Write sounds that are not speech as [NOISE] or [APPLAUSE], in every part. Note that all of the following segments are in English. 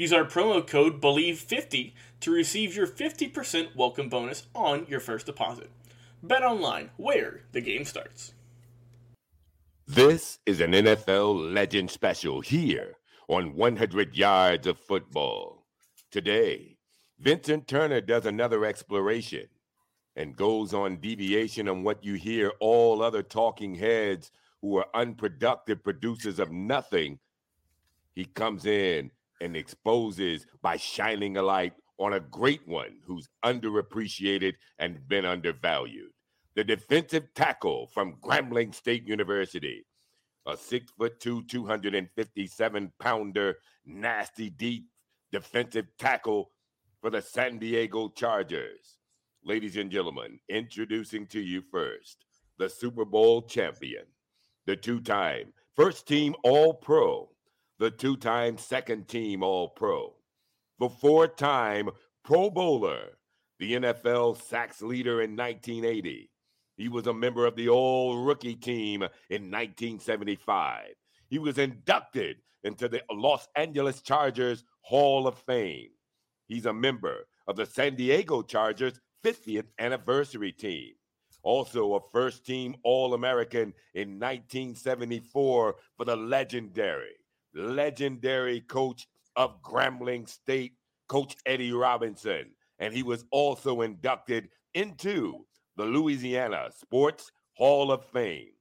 Use our promo code BELIEVE50 to receive your 50% welcome bonus on your first deposit. Bet online, where the game starts. This is an NFL Legend special here on 100 Yards of Football. Today, Vincent Turner does another exploration and goes on deviation on what you hear all other talking heads who are unproductive producers of nothing. He comes in and exposes by shining a light on a great one who's underappreciated and been undervalued. The defensive tackle from Grambling State University, a six foot two, 257 pounder, nasty deep defensive tackle for the San Diego Chargers. Ladies and gentlemen, introducing to you first the Super Bowl champion, the two time first team All Pro, the two time second team All Pro, the four time Pro Bowler, the NFL sacks leader in 1980. He was a member of the All Rookie team in 1975. He was inducted into the Los Angeles Chargers Hall of Fame. He's a member of the San Diego Chargers 50th anniversary team. Also, a first team All American in 1974 for the legendary legendary coach of Grambling State, Coach Eddie Robinson. And he was also inducted into the Louisiana Sports Hall of Fame.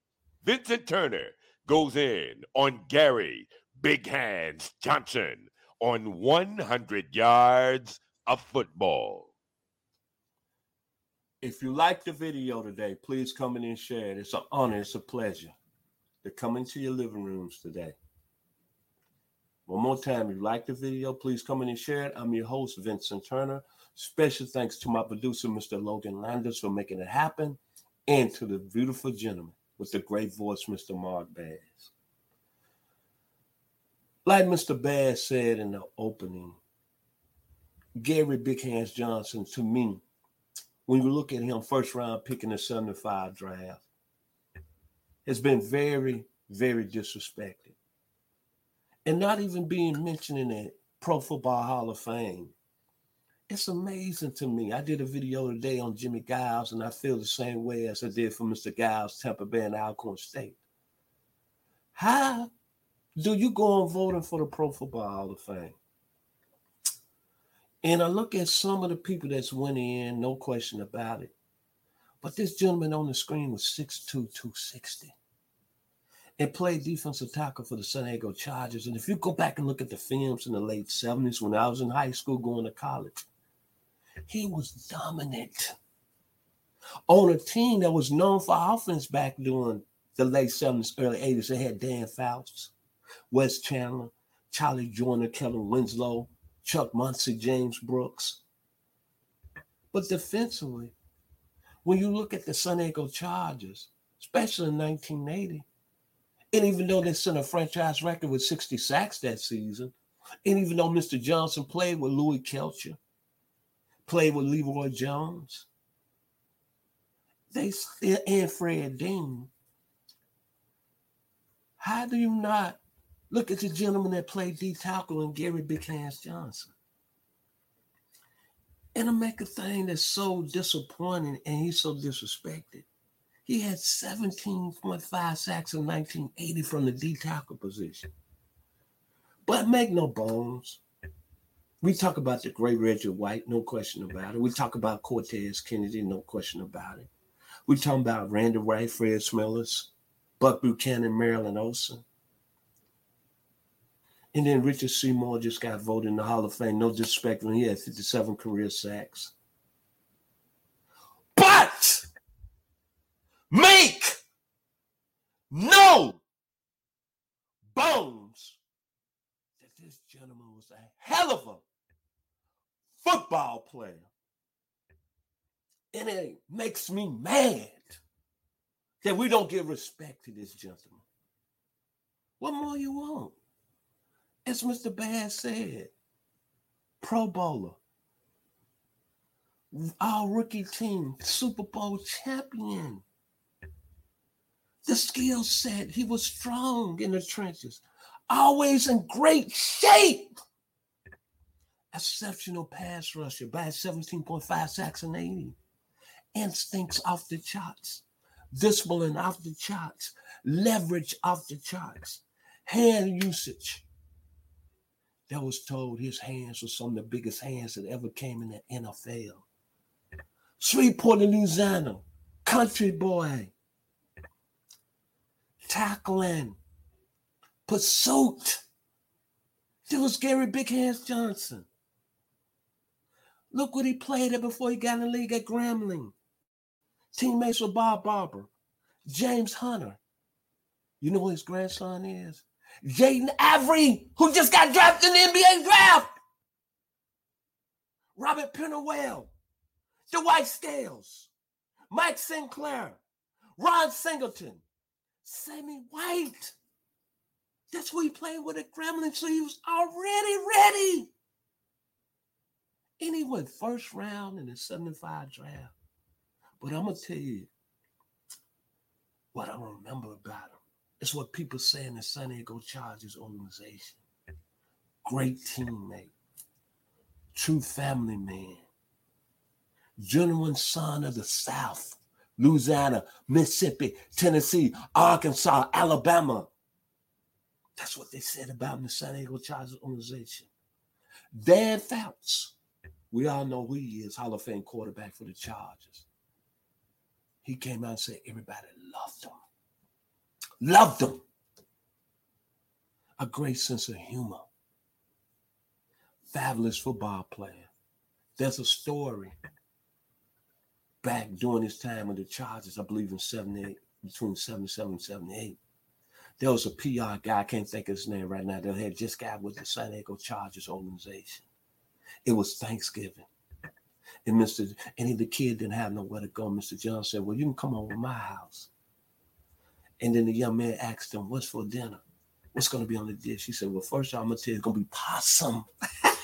Vincent Turner goes in on Gary Big Hands Johnson on 100 yards of football. If you like the video today, please come in and share it. It's an honor, it's a pleasure to come into your living rooms today. One more time, if you like the video, please come in and share it. I'm your host, Vincent Turner. Special thanks to my producer, Mr. Logan Landers, for making it happen, and to the beautiful gentleman with the great voice, Mr. Mark Bass. Like Mr. Bass said in the opening, Gary Big Hands Johnson, to me, when you look at him first round picking the 75 draft, has been very, very disrespected and not even being mentioned in the Pro Football Hall of Fame. It's amazing to me. I did a video today on Jimmy Giles, and I feel the same way as I did for Mr. Giles, Tampa Bay, and Alcorn State. How do you go on voting for the Pro Football Hall of Fame? And I look at some of the people that's winning in, no question about it. But this gentleman on the screen was 6'2, 260 and played defensive tackle for the San Diego Chargers. And if you go back and look at the films in the late 70s when I was in high school going to college, he was dominant on a team that was known for offense back during the late 70s, early 80s. They had Dan Fouts, Wes Chandler, Charlie Joiner, Kellen Winslow, Chuck Muncie, James Brooks. But defensively, when you look at the San Diego Chargers, especially in 1980, and even though they set a franchise record with 60 sacks that season, and even though Mr. Johnson played with Louie Kelcher, played with Leroy Jones, they still and Fred Dean. How do you not look at the gentleman that played D tackle and Gary Big Hands Johnson? And to make a thing that's so disappointing and he's so disrespected. He had 17.5 sacks in 1980 from the D tackle position. But make no bones. We talk about the great Reggie White, no question about it. We talk about Cortez Kennedy, no question about it. We talk about Randy White, Fred Smithers, Buck Buchanan, Merlin Olsen. And then Richard Seymour just got voted in the Hall of Fame. No disrespect when he had 57 career sacks. But make no bones that this gentleman was a hell of a football player and it makes me mad that we don't give respect to this gentleman. What more you want? As Mr. Bass said, Pro Bowler, our rookie team, Super Bowl champion. The skill set, he was strong in the trenches, always in great shape. Exceptional pass rusher, by 17.5 sacks and 80 instincts off the charts, discipline off the charts, leverage off the charts, hand usage. That was told his hands were some of the biggest hands that ever came in the NFL. Shreveport, Louisiana, country boy, tackling, pursuit. There was Gary Big Hands Johnson. Look what he played at before he got in the league at Grambling teammates with Bob Barber, James Hunter. You know who his grandson is? Jaden Ivey, who just got drafted in the NBA draft. Robert Pennywell, Dwight Scales, Mike Sinclair, Ron Singleton, Sammy White. That's who he played with at Grambling, so he was already ready. And he went first round in the 75 draft. But I'm gonna tell you what I remember about him. It's what people say in the San Diego Chargers organization. Great teammate, true family man, genuine son of the South, Louisiana, Mississippi, Tennessee, Arkansas, Alabama. That's what they said about the San Diego Chargers organization. Dan Fouts, we all know who he is, Hall of Fame quarterback for the Chargers he came out and said everybody loved him. Loved him. A great sense of humor. Fabulous football player. There's a story back during his time with the Chargers, I believe in 78, between 77 and 78. There was a PR guy, I can't think of his name right now, that had just got with the San Diego Chargers organization. It was Thanksgiving. And Mr. And the kid didn't have nowhere to go. Mr. John said, Well, you can come over my house. And then the young man asked him, What's for dinner? What's going to be on the dish? He said, Well, first I'm to tell you, it's going to be possum. [LAUGHS]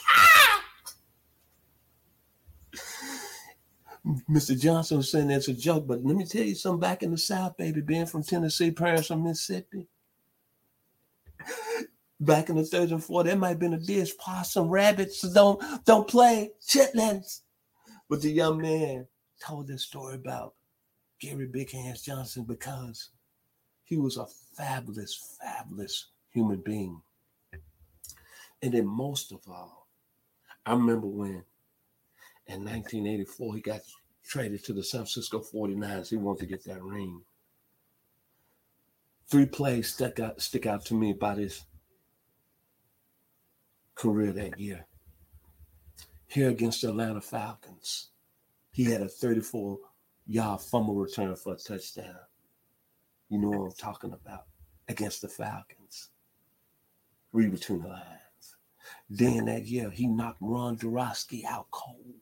Mr. Johnson was saying that's a joke, but let me tell you something. Back in the South, baby, being from Tennessee, parents from Mississippi, back in the 30s and 40s, there might have been a dish, possum, rabbits. So don't don't play chitlins. But the young man told this story about Gary Big Hands Johnson because he was a fabulous, fabulous human being. And then most of all, I remember when in 1984 he got traded to the San Francisco 49ers. He wanted to get that ring. Three plays stuck out, stick out to me about his career that year here against the Atlanta Falcons. He had a 34 yard fumble return for a touchdown. You know what I'm talking about against the Falcons. Read between the lines. Then that year, he knocked Ron Jaworski out cold.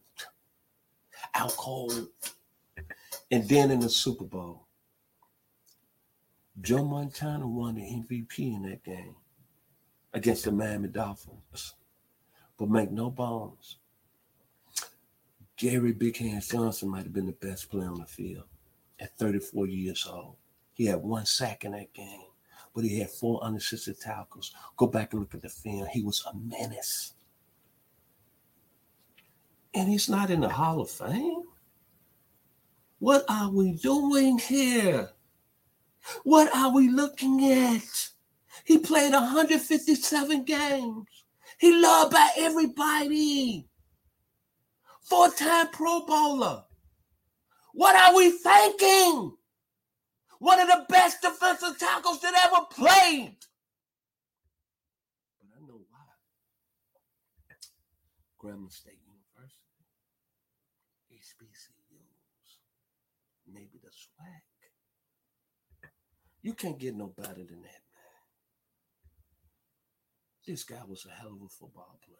Cold. And then in the Super Bowl, Joe Montana won the MVP in that game against the Miami Dolphins. But make no bones, Gary Big Hands Johnson might have been the best player on the field at 34 years old. He had one sack in that game, but he had four unassisted tackles. Go back and look at the film. He was a menace. And he's not in the Hall of Fame. What are we doing here? What are we looking at? He played 157 games. He loved by everybody. Four time Pro Bowler. What are we thinking? One of the best defensive tackles that ever played. But I know why. Grambling State University, HBCUs, maybe the swag. You can't get no better than that, man. This guy was a hell of a football player.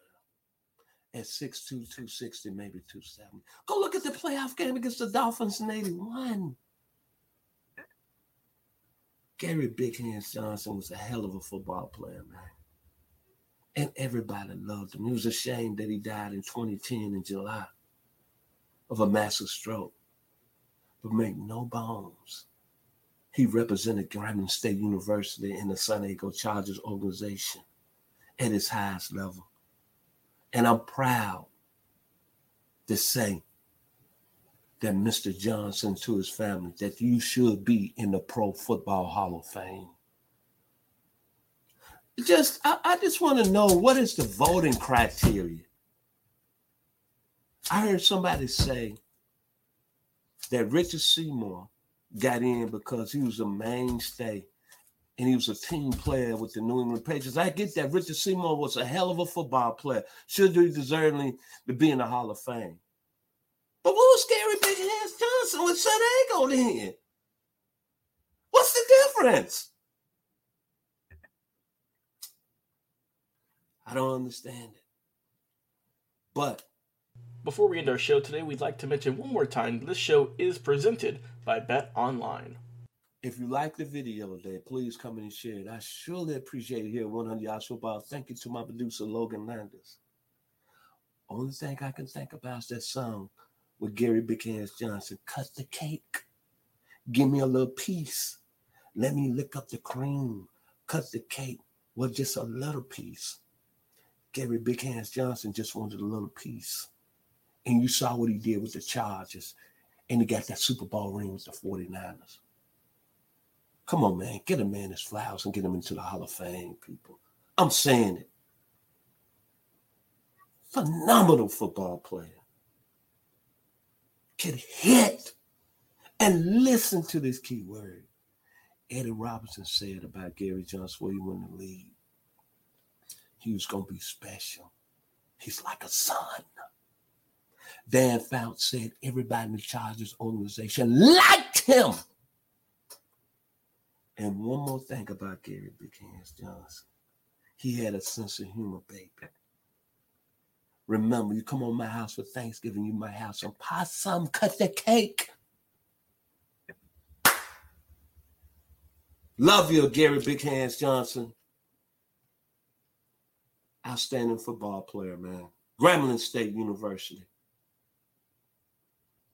At 6'2, 260, maybe 270. Go look at the playoff game against the Dolphins in 81. Gary Big Hands Johnson was a hell of a football player, man. And everybody loved him. He was a shame that he died in 2010 in July of a massive stroke. But make no bones. He represented Grambling State University in the San Diego Chargers organization at its highest level. And I'm proud to say that Mr. Johnson to his family that you should be in the Pro Football Hall of Fame. Just I, I just want to know what is the voting criteria? I heard somebody say that Richard Seymour got in because he was a mainstay and he was a team player with the New England Patriots. I get that Richard Seymour was a hell of a football player, should be deserving to be in the Hall of Fame. But what was Gary Big Hands Johnson with San Diego then? What's the difference? I don't understand it. But before we end our show today, we'd like to mention one more time this show is presented by Bet Online. If you like the video today, please come and share it. I surely appreciate it here at 100 Yards Football. Thank you to my producer, Logan Landers. Only thing I can think about is that song with Gary Big Hands Johnson. Cut the cake. Give me a little piece. Let me lick up the cream. Cut the cake. Well, just a little piece. Gary Big Hands Johnson just wanted a little piece. And you saw what he did with the Chargers. And he got that Super Bowl ring with the 49ers. Come on, man. Get a man his flowers and get him into the Hall of Fame, people. I'm saying it. Phenomenal football player. Could hit. And listen to this key word. Eddie Robinson said about Gary Johnson before he went the league. He was going to be special. He's like a son. Dan Fouts said everybody in the Chargers organization liked him. And one more thing about Gary Big Hands Johnson. He had a sense of humor, baby. Remember, you come on my house for Thanksgiving, you might have some possum, cut the cake. Love you, Gary Big Hands Johnson. Outstanding football player, man. Grambling State University.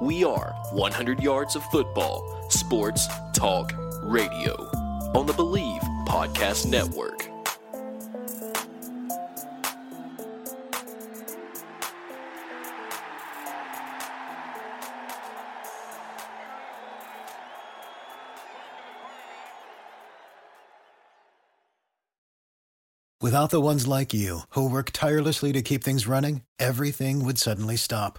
We are 100 Yards of Football Sports Talk Radio on the Believe Podcast Network. Without the ones like you, who work tirelessly to keep things running, everything would suddenly stop.